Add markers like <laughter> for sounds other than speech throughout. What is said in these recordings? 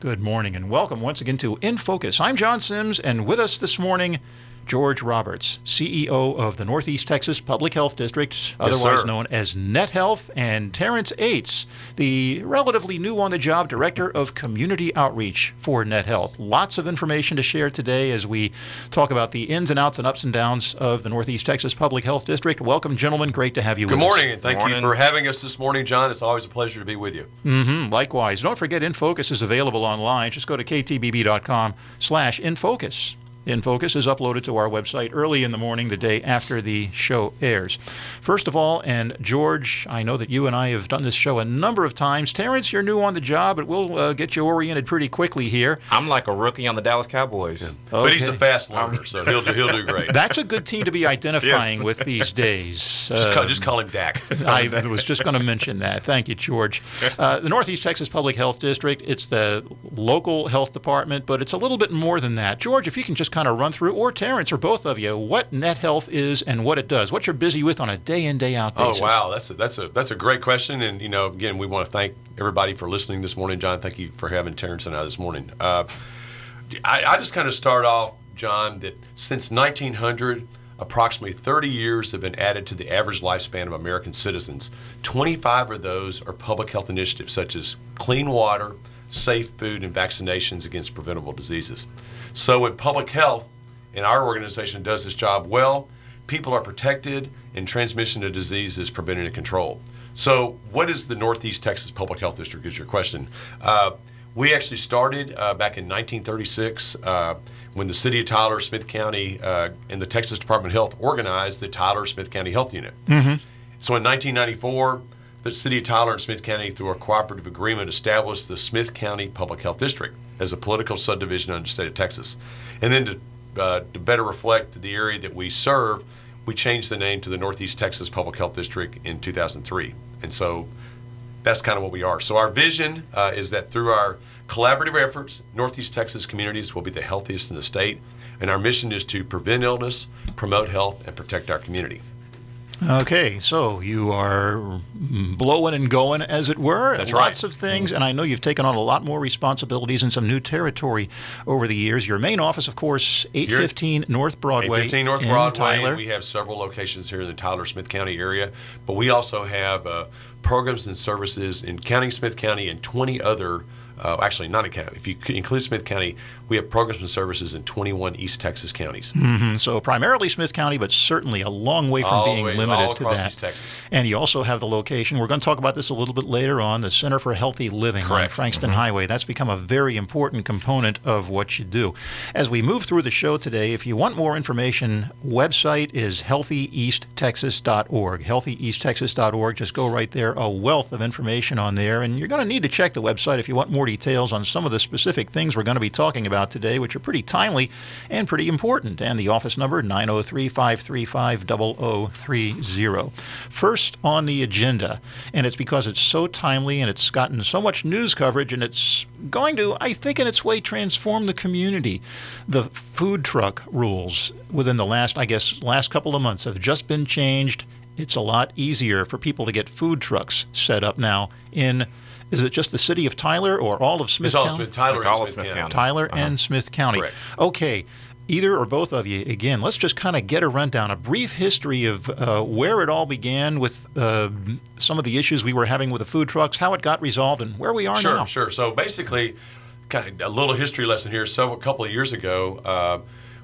Good morning and welcome once again to In Focus. I'm John Sims, and with us this morning, George Roberts, CEO of the Northeast Texas Public Health District, otherwise sir. known as Net Health, and Terrence Ates, the relatively new on the job Director of Community Outreach for Net Health. Lots of information to share today as we talk about the ins and outs and ups and downs of the Northeast Texas Public Health District. Welcome, gentlemen. Great to have you Good with us. morning, and thank Morning. you for having us this morning, John. It's always a pleasure to be with you. Mm-hmm. Likewise, don't forget InFocus is available online. Just go to ktbb.com slash InFocus. InFocus is uploaded to our website early in the morning the day after the show airs. First of all, and George, I know that you and I have done this show a number of times. Terrence, you're new on the job, but we'll uh, get you oriented pretty quickly here. I'm like a rookie on the Dallas Cowboys. But he's a fast learner, so he'll do, he'll do great. <laughs> That's a good team to be identifying Yes. with these days. <laughs> just, call, Uh, just call him Dak. I was just going to mention that. Thank you, George. <laughs> Uh, the Northeast Texas Public Health District, it's the local health department, but it's a little bit more than that. George, if you can just kind of run through, or Terrence, or both of you, what Net Health is and what it does, what you're busy with on a day in, day out basis. Oh wow, that's a that's a that's a great question, and you know, again, we want to thank everybody for listening this morning, John. Thank you for having Terrence and I this morning. Uh, I, I just kind of start off, John, that since 1900, approximately 30 years have been added to the average lifespan of American citizens. 25 of those are public health initiatives such as clean water, safe food, and vaccinations against preventable diseases. So, when public health in our organization does this job well, people are protected and transmission of disease is prevented and controlled. So, what is the Northeast Texas Public Health District? Is your question? Uh, we actually started uh, back in 1936 uh, when the city of Tyler, Smith County, uh, and the Texas Department of Health organized the Tyler Smith County Health Unit. So in 1994, the city of Tyler and Smith County, through a cooperative agreement, established the Smith County Public Health District as a political subdivision under the state of Texas. And then to, uh, to better reflect the area that we serve, we changed the name to the Northeast Texas Public Health District in 2003. And so that's kind of what we are. So our vision uh, is that through our collaborative efforts, Northeast Texas communities will be the healthiest in the state. And our mission is to prevent illness, promote health, and protect our community. Okay, so you are blowing and going, as it were. That's Lots right. of things, and I know you've taken on a lot more responsibilities and some new territory over the years. Your main office, of course, 815 North Broadway 815 North Broadway. Tyler. We have several locations here in the Tyler Smith County area, but we also have uh, programs and services in County Smith County and 20 other. Uh, actually, not in county. If you include Smith County, we have programs and services in 21 East Texas counties. Mhm, So primarily Smith County, but certainly a long way from All being way- limited all to that. East Texas. And you also have the location. We're going to talk about this a little bit later on. The Center for Healthy Living on Correct. Frankston Highway. That's become a very important component of what you do. As we move through the show today, if you want more information, website is healthyeasttexas.org. Healthyeasttexas.org. Just go right there. A wealth of information on there, and you're going to need to check the website if you want more details on some of the specific things we're going to be talking about today, which are pretty timely and pretty important. And the office number 903-535-0030. First on the agenda, and it's because it's so timely and it's gotten so much news coverage, and it's going to, I think, in its way, transform the community. The food truck rules within the last, I guess, last couple of months have just been changed. It's a lot easier for people to get food trucks set up now in. Is it just the city of Tyler or all of Smith It's all County? Smith, Tyler All and Smith, Smith County. County. Tyler and Smith County. Correct. Okay. Either or both of you, again, let's just kind of get a rundown, a brief history of uh, where it all began with uh, some of the issues we were having with the food trucks, how it got resolved, and where we are Sure, now. Sure, sure. So basically, kind of a little history lesson here. Several couple of years ago, uh,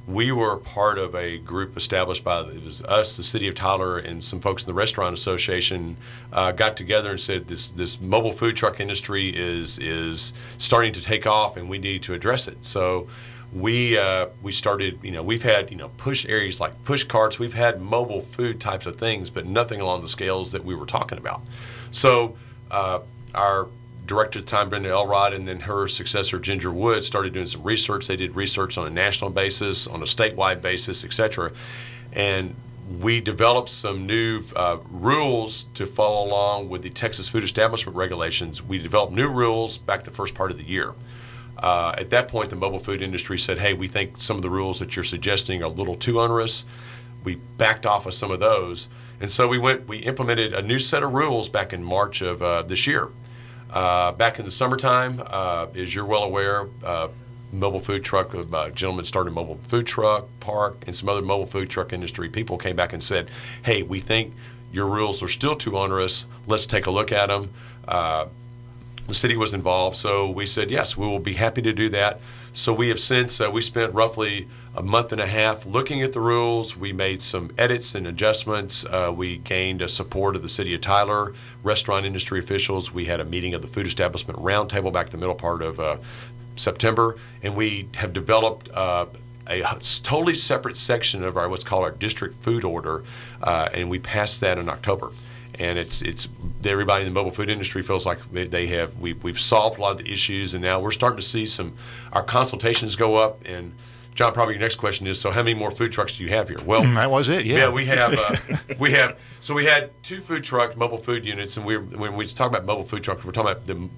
we were part of a group established by it was us, the city of Tyler, and some folks in the restaurant association uh, got together and said this this mobile food truck industry is is starting to take off, and we need to address it. So. We uh, we started, you know, we've had you know push areas like push carts. We've had mobile food types of things, but nothing along the scales that we were talking about. So uh, our director at the time, Brenda Elrod, and then her successor, Ginger Wood, started doing some research. They did research on a national basis, on a statewide basis, et cetera. And we developed some new uh, rules to follow along with the Texas Food Establishment regulations. We developed new rules back the first part of the year. Uh, at that point, the mobile food industry said, hey, we think some of the rules that you're suggesting are a little too onerous. We backed off of some of those. And so we went, we implemented a new set of rules back in March of uh, this year. Uh, back in the summertime, uh, as you're well aware, uh, mobile food truck, uh, gentleman started a mobile food truck park and some other mobile food truck industry. People came back and said, hey, we think your rules are still too onerous. Let's take a look at them. Uh, the city was involved, so we said, yes, we will be happy to do that. So we have since, uh, we spent roughly a month and a half looking at the rules. We made some edits and adjustments. Uh, we gained a support of the city of Tyler, restaurant industry officials. We had a meeting of the Food Establishment Roundtable back in the middle part of uh, September, and we have developed uh, a totally separate section of our what's called our district food order, uh, and we passed that in October. And it's it's everybody in the mobile food industry feels like they have we've, we've solved a lot of the issues, and now we're starting to see some our consultations go up and John, probably your next question is: So, how many more food trucks do you have here? Well, mm, that was it. Yeah, yeah, we have uh, <laughs> we have so we had two food truck mobile food units, and we when we talk about mobile food trucks, we're talking about the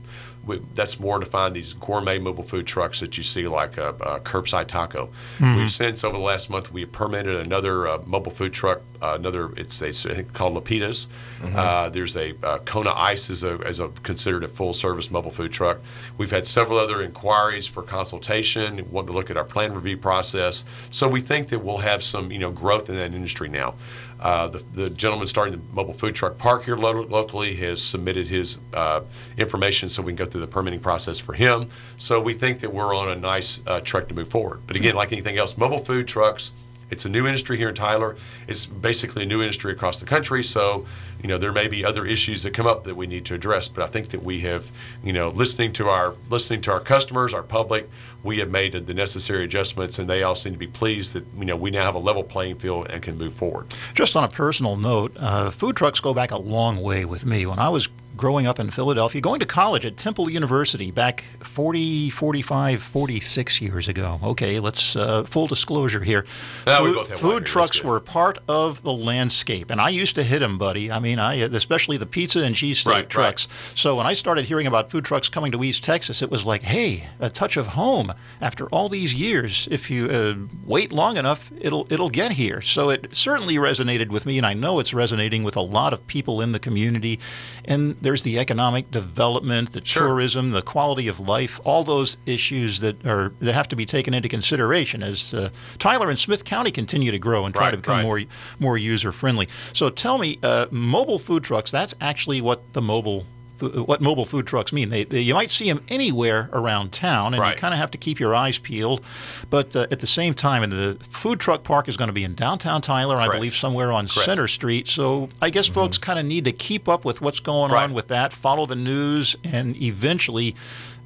we, that's more to find these gourmet mobile food trucks that you see like a, a curbside taco. Mm-hmm. We've since over the last month we've permitted another uh, mobile food truck. Uh, another it's a, it's called Lapitas. Mm-hmm. Uh, there's a uh, Kona Ice is a as a considered a full service mobile food truck. We've had several other inquiries for consultation, wanting to look at our plan review process. So we think that we'll have some you know growth in that industry now. Uh, the, the, gentleman starting the mobile food truck park here lo- locally has submitted his uh, information so we can go through the permitting process for him. So we think that we're on a nice uh, track to move forward. But again, like anything else, mobile food trucks, it's a new industry here in Tyler. It's basically a new industry across the country. So, you know, there may be other issues that come up that we need to address. But I think that we have, you know, listening to our listening to our customers, our public, we have made the necessary adjustments, and they all seem to be pleased that you know we now have a level playing field and can move forward. Just on a personal note, uh, food trucks go back a long way with me. When I was growing up in Philadelphia, going to college at Temple University back 40, 45, 46 years ago. Okay, let's uh, full disclosure here. food, food trucks were part of the landscape, and I used to hit them, buddy. I mean, I especially the pizza and cheesesteak right, trucks. Right. So when I started hearing about food trucks coming to East Texas, it was like, hey, a touch of home. After all these years, if you uh, wait long enough, it'll it'll get here. So it certainly resonated with me, and I know it's resonating with a lot of people in the community. And there's the economic development, the sure. tourism, the quality of life, all those issues that are that have to be taken into consideration as uh, Tyler and Smith County continue to grow and try right, to become right. more more user friendly. So tell me, uh, mobile food trucks. That's actually what the mobile what mobile food trucks mean. They, they, you might see them anywhere around town, and right. you kind of have to keep your eyes peeled. But uh, at the same time, and the food truck park is going to be in downtown Tyler, Correct. I believe somewhere on Correct. Center Street. So I guess mm-hmm. folks kind of need to keep up with what's going right. on with that, follow the news, and eventually.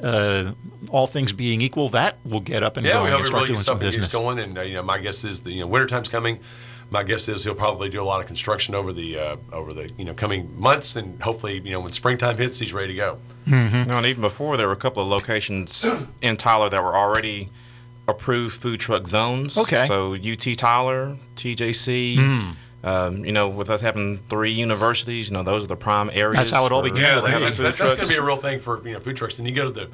Uh, all things being equal, that will get up and yeah, going we hope and start really doing some business. going. And uh, you know, my guess is the you know wintertime's coming my guess is he'll probably do a lot of construction over the uh, over the you know coming months, and hopefully you know when springtime hits, he's ready to go. Mm-hmm. No, and even before there were a couple of locations <clears throat> in Tyler that were already approved food truck zones. Okay. So UT Tyler, TJC. Mm. Um, you know, with us having three universities, you know, those are the prime areas. That's how it all began. Yeah, that's, that's, that's going to be a real thing for you know food trucks. And you go to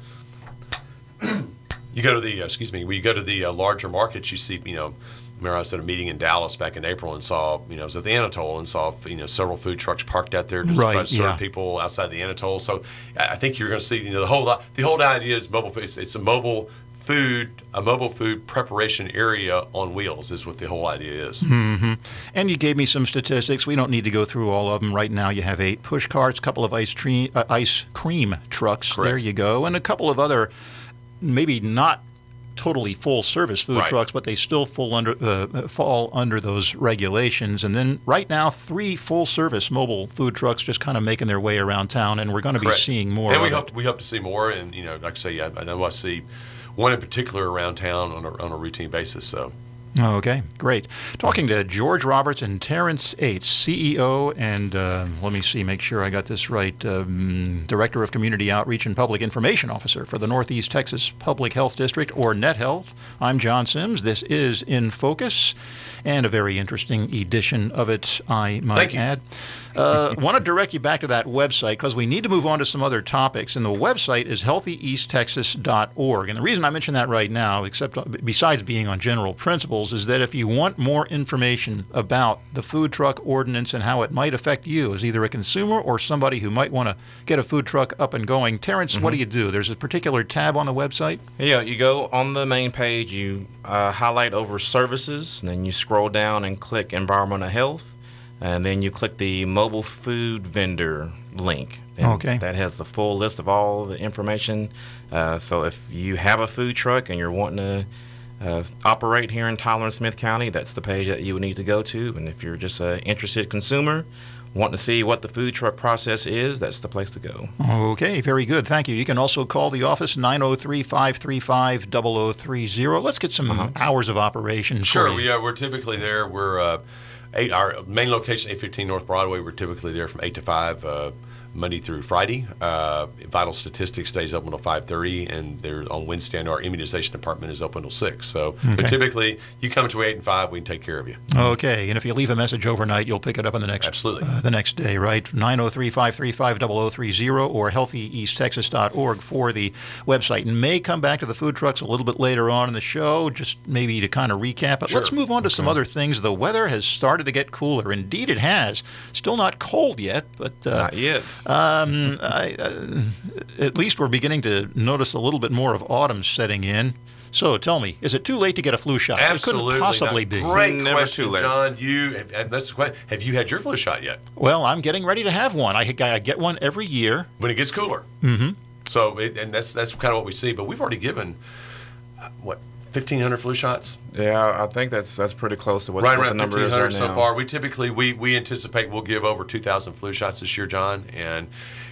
the <clears throat> you go to the uh, excuse me, when you go to the uh, larger markets, you see you know remember I was at a meeting in Dallas back in April and saw, you know, I was at the Anatole and saw, you know, several food trucks parked out there to right, serve yeah. people outside the Anatole. So I think you're going to see, you know, the whole the whole idea is mobile. It's, it's a mobile food, a mobile food preparation area on wheels is what the whole idea is. Mm-hmm. And you gave me some statistics. We don't need to go through all of them right now. You have eight push carts, a couple of ice, tre- uh, ice cream trucks. Correct. There you go, and a couple of other maybe not totally full service food right. trucks, but they still fall under uh, fall under those regulations. And then right now, three full service mobile food trucks just kind of making their way around town, and we're going to be seeing more. And we hope it. we hope to see more. And you know, like I say, I, I know I see one in particular around town on a, on a routine basis. So. Okay, great. Talking to George Roberts and Terrence Ates, CEO and uh, let me see, make sure I got this right, um, Director of Community Outreach and Public Information Officer for the Northeast Texas Public Health District, or NetHealth. I'm John Sims. This is In Focus, and a very interesting edition of it, I might add. Uh, want to direct you back to that website because we need to move on to some other topics. And the website is healthyeasttexas.org. And the reason I mention that right now, except besides being on general principles, is that if you want more information about the food truck ordinance and how it might affect you as either a consumer or somebody who might want to get a food truck up and going, Terrence, what do you do? There's a particular tab on the website. Yeah, you go on the main page, you uh, highlight over services, and then you scroll down and click environmental health, and then you click the mobile food vendor link. And Okay. That has the full list of all the information. Uh, so if you have a food truck and you're wanting to uh, operate here in Tyler and Smith County, that's the page that you would need to go to. And if you're just an interested consumer, wanting to see what the food truck process is, that's the place to go. Okay, very good. Thank you. You can also call the office 903 535 0030. Let's get some hours of operation. Sure, for you. we are. We're typically there. We're uh, eight. Our main location, eight fifteen North Broadway. We're typically there from eight to five. Uh, Monday through Friday. Uh, Vital Statistics stays open until 5:30, and they're on Wednesday. And our immunization department is open until six. So, but typically, you come between eight and five, we can take care of you. Okay, and if you leave a message overnight, you'll pick it up on the next Absolutely. uh, the next day, right? 903-535-0030 or healthyeasttexas.org for the website. And may come back to the food trucks a little bit later on in the show, just maybe to kind of recap it. Let's move on to some other things. The weather has started to get cooler. Indeed, it has. Still not cold yet, but uh, Not yet. Um, I, uh, at least we're beginning to notice a little bit more of autumn setting in. So tell me, is it too late to get a flu shot? Absolutely, It couldn't possibly not. be. Great Never question, too late. John. You that's the question. Have you had your flu shot yet? Well, I'm getting ready to have one. I, I get one every year. when it gets cooler. Mm-hmm. So, it, and that's that's kind of what we see. But we've already given uh, what fifteen hundred flu shots, Yeah, I think that's that's pretty close to what, right what the number is right so now. far. We typically we we anticipate we'll give over two thousand flu shots this year, John. And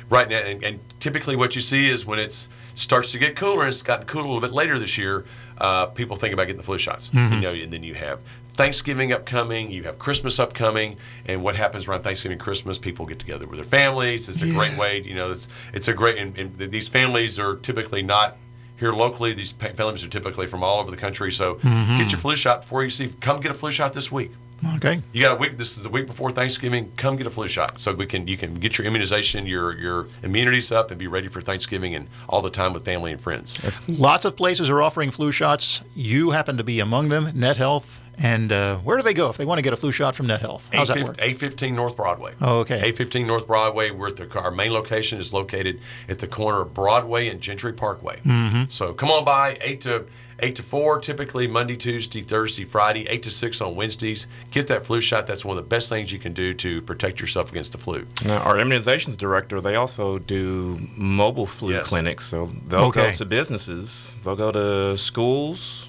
right now, and, and typically what you see is when it starts to get cooler, and it's gotten cooler a little bit later this year. Uh, people think about getting the flu shots, you know, and then you have. Thanksgiving upcoming, you have Christmas upcoming, and what happens around Thanksgiving, Christmas? People get together with their families. It's a great way, you know. It's it's a great, and, and these families are typically not here locally. These families are typically from all over the country. So mm-hmm. get your flu shot before you see. Come get a flu shot this week. Okay. You got a week. This is the week before Thanksgiving. Come get a flu shot so we can you can get your immunization, your your immunities up, and be ready for Thanksgiving and all the time with family and friends. Lots of places are offering flu shots. You happen to be among them, Net Health. And uh, where do they go if they want to get a flu shot from Net Health? How's that work? 815 North Broadway. Oh, okay. 815 North Broadway. We're at the, our main location is located at the corner of Broadway and Gentry Parkway. Mm-hmm. So come on by, 8 to 8 to 4, typically Monday, Tuesday, Thursday, Friday, 8 to 6 on Wednesdays. Get that flu shot. That's one of the best things you can do to protect yourself against the flu. Now, our immunizations director, they also do mobile flu Yes. clinics. So they'll Okay. go to businesses, they'll go to schools,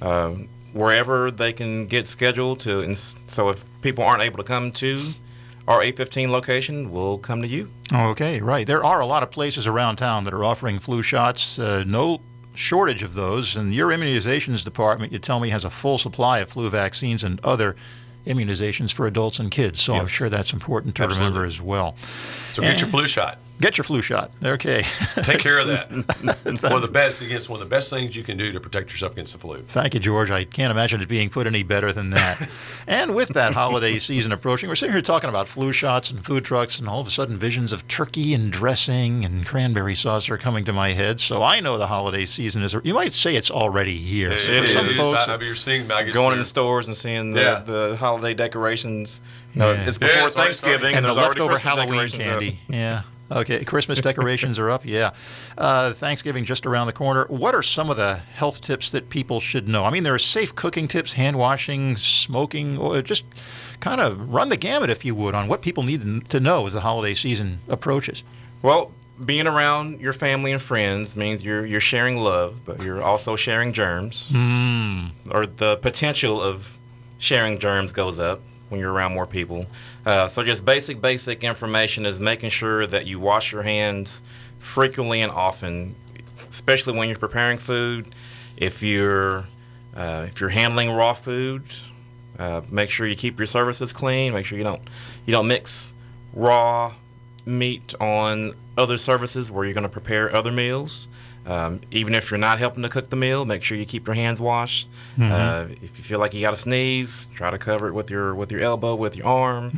uh, wherever they can get scheduled to. And so if people aren't able to come to our 815 location, we'll come to you. Okay, right. There are a lot of places around town that are offering flu shots. Uh, no shortage of those. And your immunizations department, you tell me, has a full supply of flu vaccines and other immunizations for adults and kids. So I'm sure that's important to Absolutely. remember as well. So get your flu shot. Get your flu shot. Okay. Take care of that. <laughs> one of the best, again, it's one of the best things you can do to protect yourself against the flu. Thank you, George. I can't imagine it being put any better than that. <laughs> and with that holiday season approaching, we're sitting here talking about flu shots and food trucks, and all of a sudden visions of turkey and dressing and cranberry sauce are coming to my head. So I know the holiday season is, you might say it's already here. So It for some folks, I, I mean, you're seeing, I guess Going in the stores and seeing the, Yeah. the holiday decorations. No, Yeah. it's Yeah, before it's Thanksgiving, starting. and the there's already leftover Christmas Halloween decorations up. candy. Yeah. Okay. Christmas decorations are up. Yeah. Uh, Thanksgiving just around the corner. What are some of the health tips that people should know? I mean, there are safe cooking tips, hand washing, smoking, or just kind of run the gamut, if you would, on what people need to know as the holiday season approaches. Well, being around your family and friends means you're you're sharing love, but you're also sharing germs. Mm. Or the potential of sharing germs goes up when you're around more people. Uh, so just basic basic information is making sure that you wash your hands frequently and often, especially when you're preparing food. If you're uh, if you're handling raw food, uh, make sure you keep your surfaces clean. Make sure you don't you don't mix raw meat on other surfaces where you're going to prepare other meals. Um, even if you're not helping to cook the meal, make sure you keep your hands washed. Uh, if you feel like you got to sneeze, try to cover it with your with your elbow, with your arm.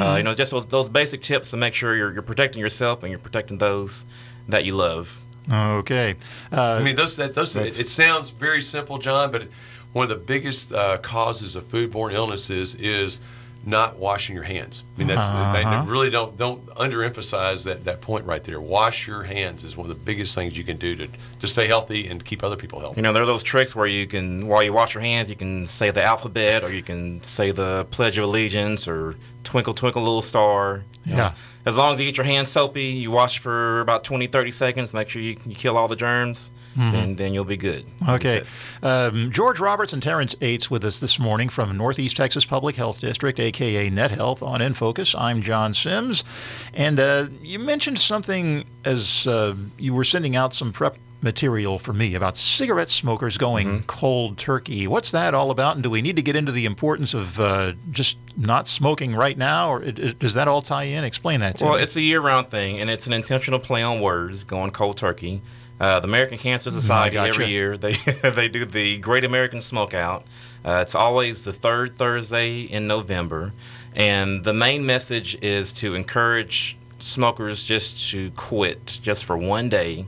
Uh, you know, just those, those basic tips to make sure you're, you're protecting yourself and you're protecting those that you love. Okay. Uh, I mean, those that those it, it sounds very simple, John, but one of the biggest uh, causes of foodborne illnesses is not washing your hands. I mean, that's Uh-huh. they really don't don't underemphasize that that point right there. Wash your hands is one of the biggest things you can do to to stay healthy and keep other people healthy. You know, there are those tricks where you can, while you wash your hands, you can say the alphabet, or you can say the Pledge of Allegiance, or Twinkle Twinkle Little Star. You know, Yeah. as long as you get your hands soapy, you wash for about 20, 30 seconds, make sure you, you kill all the germs, and then you'll be good. Okay. Um, George Roberts and Terrence Aites with us this morning from Northeast Texas Public Health District, aka Net Health, on In Focus. I'm John Sims. And uh, you mentioned something as uh, you were sending out some prep material for me about cigarette smokers going cold turkey. What's that all about? And do we need to get into the importance of uh, just not smoking right now? Or it, it- does that all tie in? Explain that to Well, me. it's a year-round thing, and it's an intentional play on words, going cold turkey. Uh, the American Cancer Society gotcha. every year they <laughs> they do the Great American Smokeout. Uh, it's always the third Thursday in November, and the main message is to encourage smokers just to quit just for one day,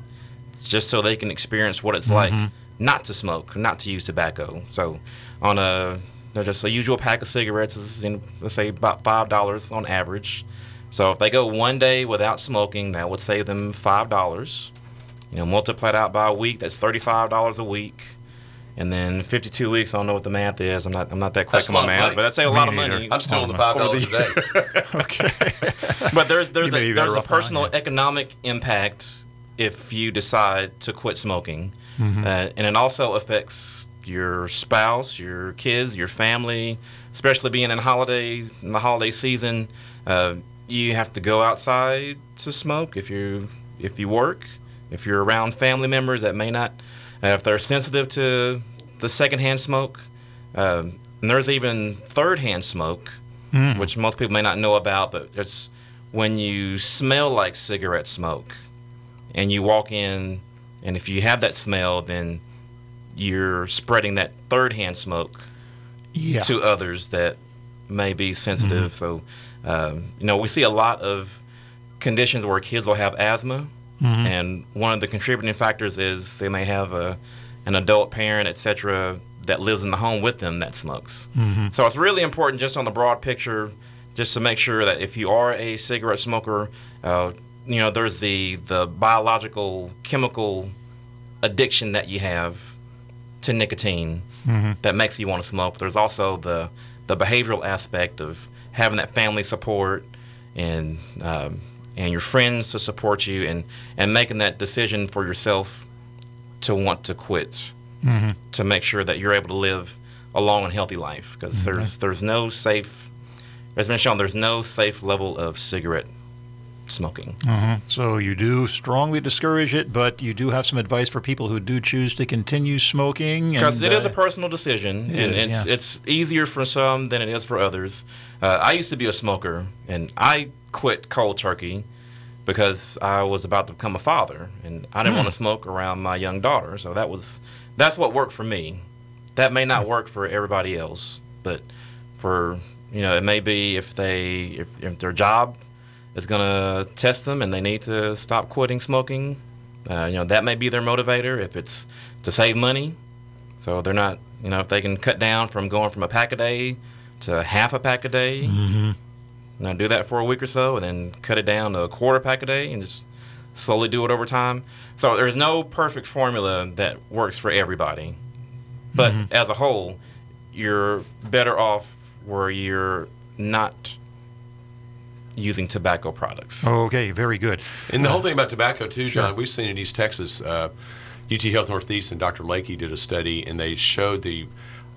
just so they can experience what it's like not to smoke, not to use tobacco. So, on a you know, just a usual pack of cigarettes is, know, let's say about five dollars on average. So if they go one day without smoking, that would save them five dollars. You know, multiply it out by a week, that's thirty-five dollars a week. And then fifty-two weeks, I don't know what the math is. I'm not, I'm not that quick That's on a my lot of math, money. but that's a lot of money. I'm still on the five dollars a day. <laughs> okay. <laughs> but there's there's, You may a, there's a off behind personal economic impact if you decide to quit smoking, Mm-hmm. uh, and it also affects your spouse, your kids, your family, especially being in holidays in the holiday season. Uh, you have to go outside to smoke if you if you work, if you're around family members that may not, uh, if they're sensitive to the secondhand smoke. Um, and there's even third-hand smoke, which most people may not know about, but it's when you smell like cigarette smoke and you walk in, and if you have that smell, then you're spreading that third-hand smoke Yeah. to others that may be sensitive. So, um, you know, we see a lot of conditions where kids will have asthma, and one of the contributing factors is they may have a, an adult parent, etc., that lives in the home with them that smokes. So it's really important, just on the broad picture, just to make sure that if you are a cigarette smoker, uh, you know, there's the the biological chemical addiction that you have to nicotine that makes you want to smoke. There's also the the behavioral aspect of having that family support and um, and your friends to support you and and making that decision for yourself to want to quit. Mm-hmm. To make sure that you're able to live a long and healthy life because mm-hmm. there's there's no safe it's been shown there's no safe level of cigarette smoking. So you do strongly discourage it, but you do have some advice for people who do choose to continue smoking. because it is uh, a personal decision, and is, it's yeah. it's easier for some than it is for others. Uh, I used to be a smoker, and I quit cold turkey because I was about to become a father, and I didn't want to smoke around my young daughter. So that was that's what worked for me. That may not work for everybody else, but for you know, it may be if they if, if their job is going to test them and they need to stop quitting smoking. Uh, you know, that may be their motivator. If it's to save money, so they're not, you know, if they can cut down from going from a pack a day to half a pack a day, mm-hmm. you know, do that for a week or so, and then cut it down to a quarter pack a day, and just slowly do it over time. So there's no perfect formula that works for everybody, but as a whole, you're better off where you're not using tobacco products. Okay, very good. And the whole thing about tobacco too, John, we've seen in East Texas, uh, UT Health Northeast and Dr. Lakey did a study, and they showed the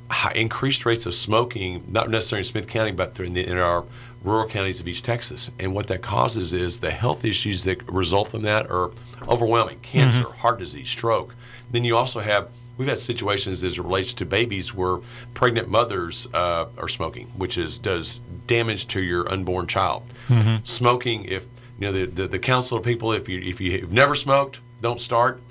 high, increased rates of smoking, not necessarily in Smith County, but in, the, in our rural counties of East Texas. And what that causes is the health issues that result from that are overwhelming: cancer, heart disease, stroke. Then you also have We've had situations as it relates to babies where pregnant mothers uh, are smoking, which is does damage to your unborn child. Smoking, if you know the, the the council of people, if you if you've never smoked, don't start.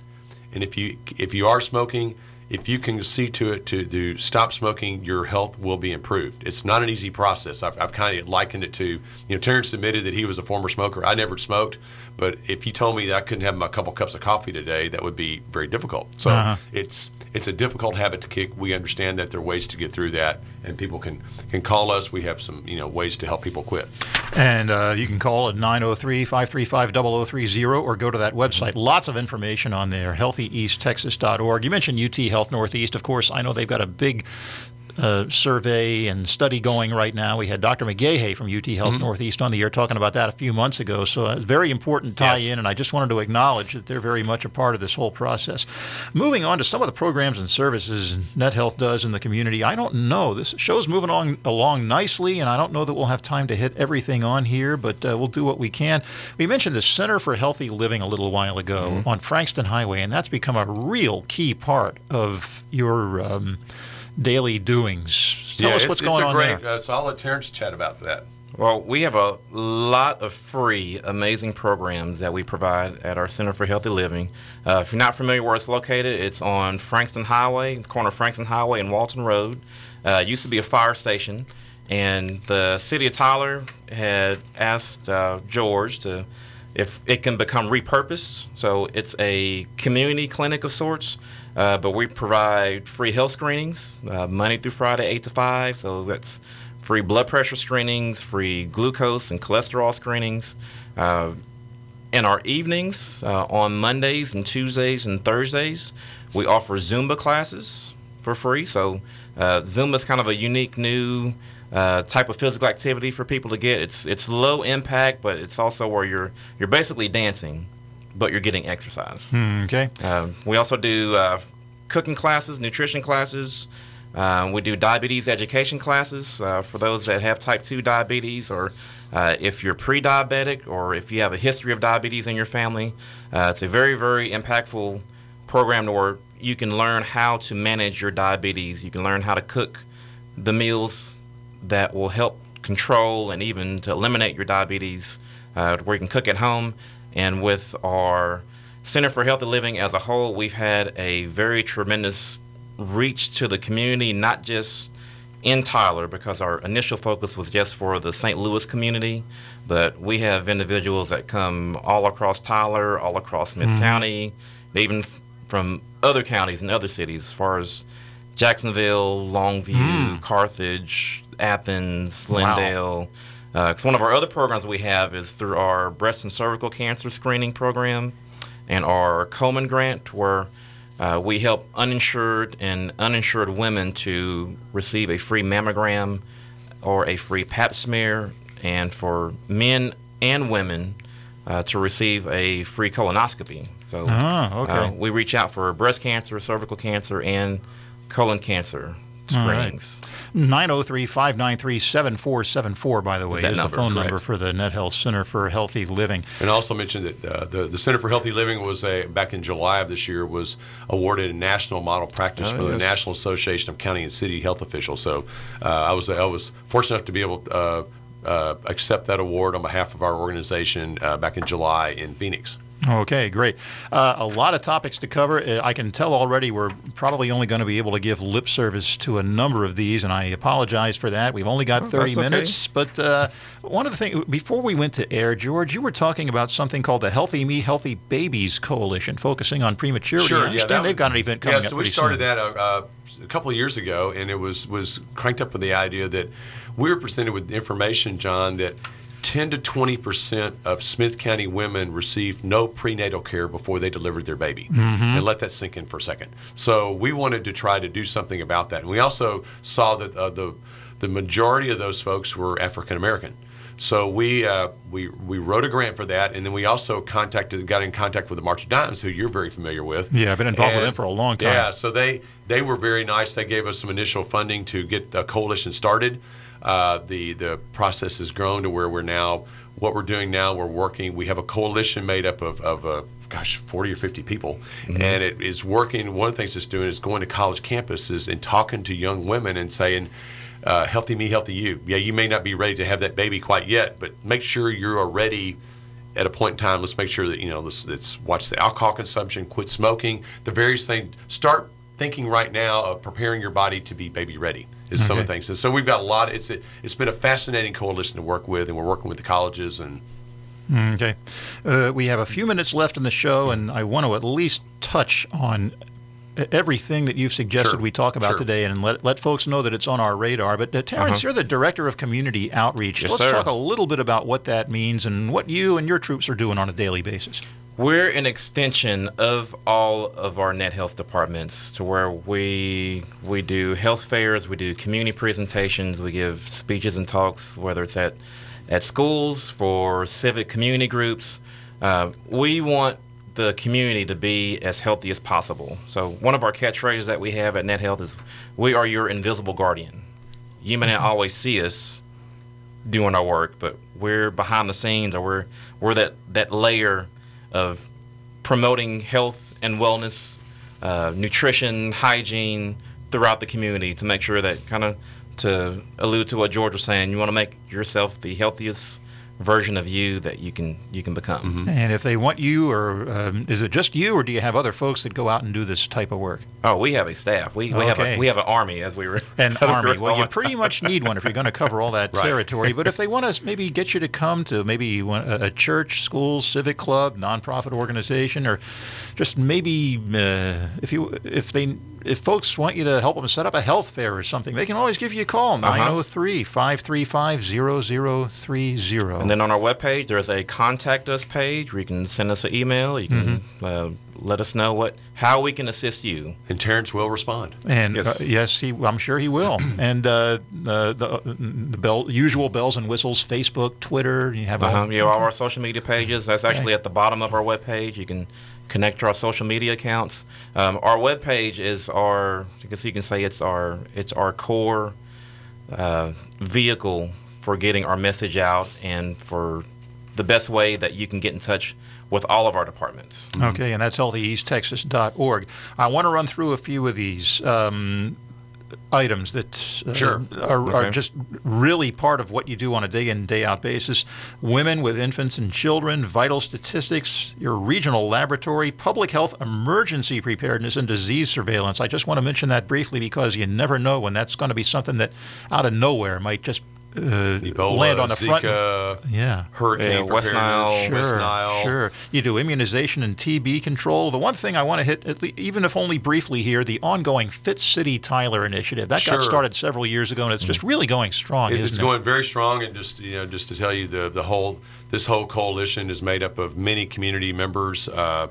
And if you if you are smoking, if you can see to it to, to stop smoking, your health will be improved. It's not an easy process. I've, I've kind of likened it to, you know, Terrence admitted that he was a former smoker. I never smoked, but if you told me that I couldn't have a couple cups of coffee today, that would be very difficult. So Uh-huh. it's it's a difficult habit to kick. We understand that there are ways to get through that, and people can can call us. We have some you know ways to help people quit. And uh, you can call at 903 535 0030 or go to that website. Lots of information on there, healthyeasttexas.org. You mentioned UT Health Northeast. Of course, I know they've got a big uh, survey and study going right now. We had Dr. McGahay from UT Health Northeast on the air talking about that a few months ago. So uh, it's very important tie Yes. in, and I just wanted to acknowledge that they're very much a part of this whole process. Moving on to some of the programs and services NetHealth does in the community, I don't know. This show's moving along, along nicely, and I don't know that we'll have time to hit everything on here, but uh, we'll do what we can. We mentioned the Center for Healthy Living a little while ago on Frankston Highway, and that's become a real key part of your um, daily doings. Tell us what's it's going a on great, there. Uh, so I'll let Terrence chat about that. Well, we have a lot of free, amazing programs that we provide at our Center for Healthy Living. Uh, if you're not familiar where it's located, it's on Frankston Highway, the corner of Frankston Highway and Walton Road. Uh, it used to be a fire station, and the city of Tyler had asked uh, George to if it can become repurposed. So it's a community clinic of sorts, uh, but we provide free health screenings uh, Monday through Friday, 8 to 5. So that's free blood pressure screenings, free glucose and cholesterol screenings. Uh, in our evenings, uh, on Mondays and Tuesdays and Thursdays, we offer Zumba classes for free. So uh, Zumba is kind of a unique new uh, type of physical activity for people to get. It's it's low impact, but it's also where you're you're basically dancing, but you're getting exercise. Okay. Um, we also do uh, cooking classes, nutrition classes. Uh, we do diabetes education classes uh, for those that have type 2 diabetes or uh, if you're pre diabetic or if you have a history of diabetes in your family. Uh, it's a very, very impactful program where you can learn how to manage your diabetes. You can learn how to cook the meals that will help control and even to eliminate your diabetes, uh, where you can cook at home. And with our Center for Healthy Living as a whole, we've had a very tremendous reach to the community, not just in Tyler, because our initial focus was just for the St. Louis community, but we have individuals that come all across Tyler, all across Smith mm-hmm. County, even f- from other counties and other cities, as far as Jacksonville, Longview, mm. Carthage, Athens, Wow. Because one of our other programs we have is through our breast and cervical cancer screening program and our Komen grant, where uh, we help uninsured and uninsured women to receive a free mammogram or a free pap smear, and for men and women uh, to receive a free colonoscopy. So Ah, okay. uh, we reach out for breast cancer, cervical cancer, and colon cancer All right. 903 593 7474, by the way, That is number, the phone correct. number for the Net Health Center for Healthy Living. And I also mentioned that uh, the the Center for Healthy Living was a back in July of this year was awarded a national model practice Oh, for the. National Association of County and City Health Officials. So uh, I was I was fortunate enough to be able to uh, uh, accept that award on behalf of our organization uh, back in July in Phoenix. Okay, great. Uh, a lot of topics to cover. Uh, I can tell already we're probably only going to be able to give lip service to a number of these, and I apologize for that. We've only got 30 Oh, that's okay. minutes. But uh, one of the things, before we went to air, George, you were talking about something called the Healthy Me, Healthy Babies Coalition, focusing on prematurity. I understand that they've was- got an event coming Yeah, up so we started soon. that uh, uh, a couple of years ago, and it was was cranked up with the idea that we were presented with information, John, that 10 to 20 percent of Smith County women received no prenatal care before they delivered their baby, Mm-hmm. and let that sink in for a second. So we wanted to try to do something about that, and we also saw that uh, the the majority of those folks were African American. So we uh, we we wrote a grant for that, and then we also contacted, got in contact with the March of Dimes, who you're very familiar with. Yeah, I've been involved with them for a long time. Yeah, so they they were very nice. They gave us some initial funding to get the coalition started. Uh, the the process has grown to where we're now. What we're doing now, we're working. We have a coalition made up of, of uh, gosh, 40 or 50 people, and it is working. One of the things it's doing is going to college campuses and talking to young women and saying, uh, "Healthy me, healthy you." Yeah, you may not be ready to have that baby quite yet, but make sure you are ready at a point in time, let's make sure that you know let's, let's watch the alcohol consumption, quit smoking, the various things. Start thinking right now of preparing your body to be baby ready. Is some of the things. And so we've got a lot. It's a, it's been a fascinating coalition to work with, and we're working with the colleges and Okay. Uh, we have a few minutes left in the show, and I want to at least touch on everything that you've suggested Sure, we talk about sure. today and let, let folks know that it's on our radar. But uh, Terrence, you're the Director of Community Outreach. Yes, Let's sir. talk a little bit about what that means and what you and your troops are doing on a daily basis. We're an extension of all of our net health departments to where we we do health fairs, we do community presentations, we give speeches and talks, whether it's at at schools for civic community groups. Uh, we want the community to be as healthy as possible. So one of our catchphrases that we have at Net Health is, "We are your invisible guardian." You may not <laughs> always see us doing our work, but we're behind the scenes, or we're we're that that layer of promoting health and wellness, uh, nutrition, hygiene throughout the community to make sure that kind of to allude to what George was saying, you want to make yourself the healthiest version of you that you can you can become. And if they want you, or um, is it just you, or do you have other folks that go out and do this type of work? Oh, we have a staff. We, we have a we have an army as we were <laughs> An as we were army. Well, you pretty much need one if you're going to cover all that <laughs> Right. territory. But if they want to maybe get you to come to maybe a a church, school, civic club, nonprofit organization, or just maybe uh, if you if they if folks want you to help them set up a health fair or something, they can always give you a call Uh-huh. 903 535 0030. And then on our webpage, there's a contact us page where you can send us an email. You can Mm-hmm. uh, let us know what how we can assist you. and Terrence will respond. And Yes. yes, uh, yes he, I'm sure he will. <clears throat> and uh, the the, the bell, usual bells and whistles, Facebook, Twitter. You have all, Uh-huh. You know, all our social media pages. That's actually at the bottom of our webpage. You can connect to our social media accounts. Um, our webpage is our. I guess you can say it's our it's our core uh, vehicle for getting our message out and for the best way that you can get in touch with all of our departments. Okay, and that's healthyeasttexas.org. I want to run through a few of these um, items that uh, Sure. are, are just really part of what you do on a day in, day out basis. Women with infants and children, vital statistics, your regional laboratory, public health emergency preparedness, and disease surveillance. I just want to mention that briefly because you never know when that's going to be something that out of nowhere might just uh, Ebola, land on the Zika, front. Yeah. Hurricane Yeah, West preparedness, Nile. Sure, West Nile. sure. You do immunization and TB control. The one thing I want to hit, at le- even if only briefly here, the ongoing Fit City Tyler initiative. That Sure. got started several years ago, and it's just really going strong, It's, isn't it's it? going very strong, and just you know, just to tell you, the the whole this whole coalition is made up of many community members, uh,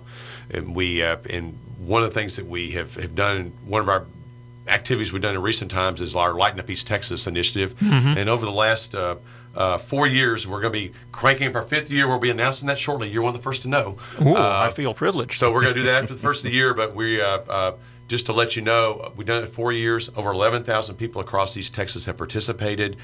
and we uh, and one of the things that we have, have done, one of our activities we've done in recent times is our Lighten Up East Texas initiative, Mm-hmm. and over the last. Uh, uh, four years, we're going to be cranking up our fifth year. We'll be announcing that shortly. You're one of the first to know. Ooh, Uh, I feel privileged. so we're going to do that after the first of the year. But we, uh, uh, just to let you know, we've done it four years. Over 11,000 people across East Texas have participated.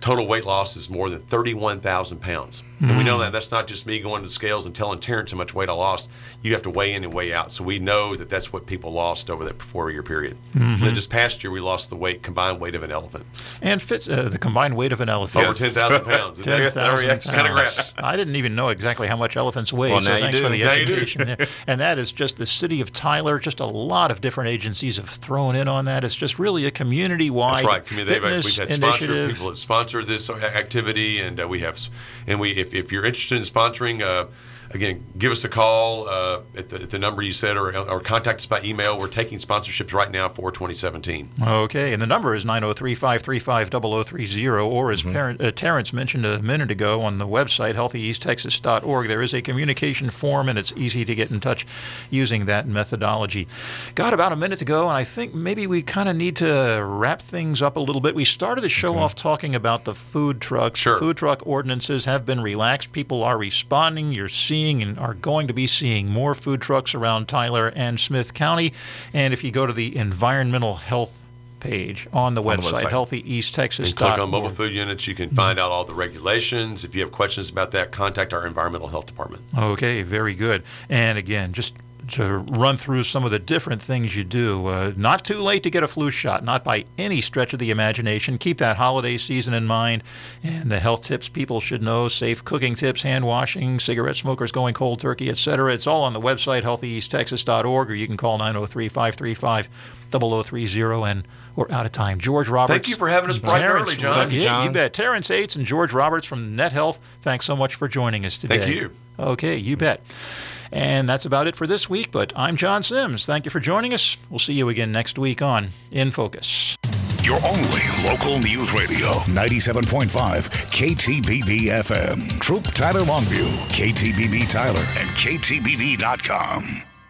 Total weight loss is more than 31,000 pounds. And we know that that's not just me going to the scales and telling Terrence how much weight I lost. You have to weigh in and weigh out. So we know that that's what people lost over that four-year period. And then this past year, we lost the weight combined weight of an elephant, and fit, uh, the combined weight of an elephant. over 10,000 pounds. <laughs> Isn't 10,000 that's pounds. I didn't even know exactly how much elephants weigh, Well, so now you thanks do. for the Now do. education there. <laughs> And that is just the city of Tyler. Just a lot of different agencies have thrown in on that. It's just really a community-wide That's right. Community, fitness we've had sponsor initiative. people that sponsor this activity, and uh, we have, and we if, if you're interested in sponsoring, uh, again, give us a call uh, at, the, at the number you said, or, or contact us by email. We're taking sponsorships right now for 2017. Okay, and the number is 903-535-0030, or as parent, uh, Terrence mentioned a minute ago on the website, healthyeasttexas.org, there is a communication form, and it's easy to get in touch using that methodology. Got about a minute to go, and I think maybe we kind of need to wrap things up a little bit. We started the show off talking about the food trucks. Sure. Food truck ordinances have been relaxed. People are responding. You're seeing and are going to be seeing more food trucks around Tyler and Smith County. And if you go to the environmental health page on the On the website, website. healthyeasttexas.org. And click on mobile food units. You can find out all the regulations. If you have questions about that, contact our environmental health department. Okay, very good. And again, just to run through some of the different things you do. Uh, not too late to get a flu shot, not by any stretch of the imagination. Keep that holiday season in mind and the health tips people should know, safe cooking tips, hand washing, cigarette smokers going cold turkey, etc. It's all on the website healthyeasttexas.org or you can call 903-535 0030 and we're out of time. George Roberts. Thank you for having us bright and Terrence, early, John. Thank you, John. you bet. Terrence Aites and George Roberts from Net Health, thanks so much for joining us today. Thank you. Okay, you bet. And that's about it for this week, but I'm John Sims. Thank you for joining us. We'll see you again next week on In Focus. Your only local news radio, 97.5 KTBB FM. Troup Tyler Longview, KTBB Tyler, and KTBB.com.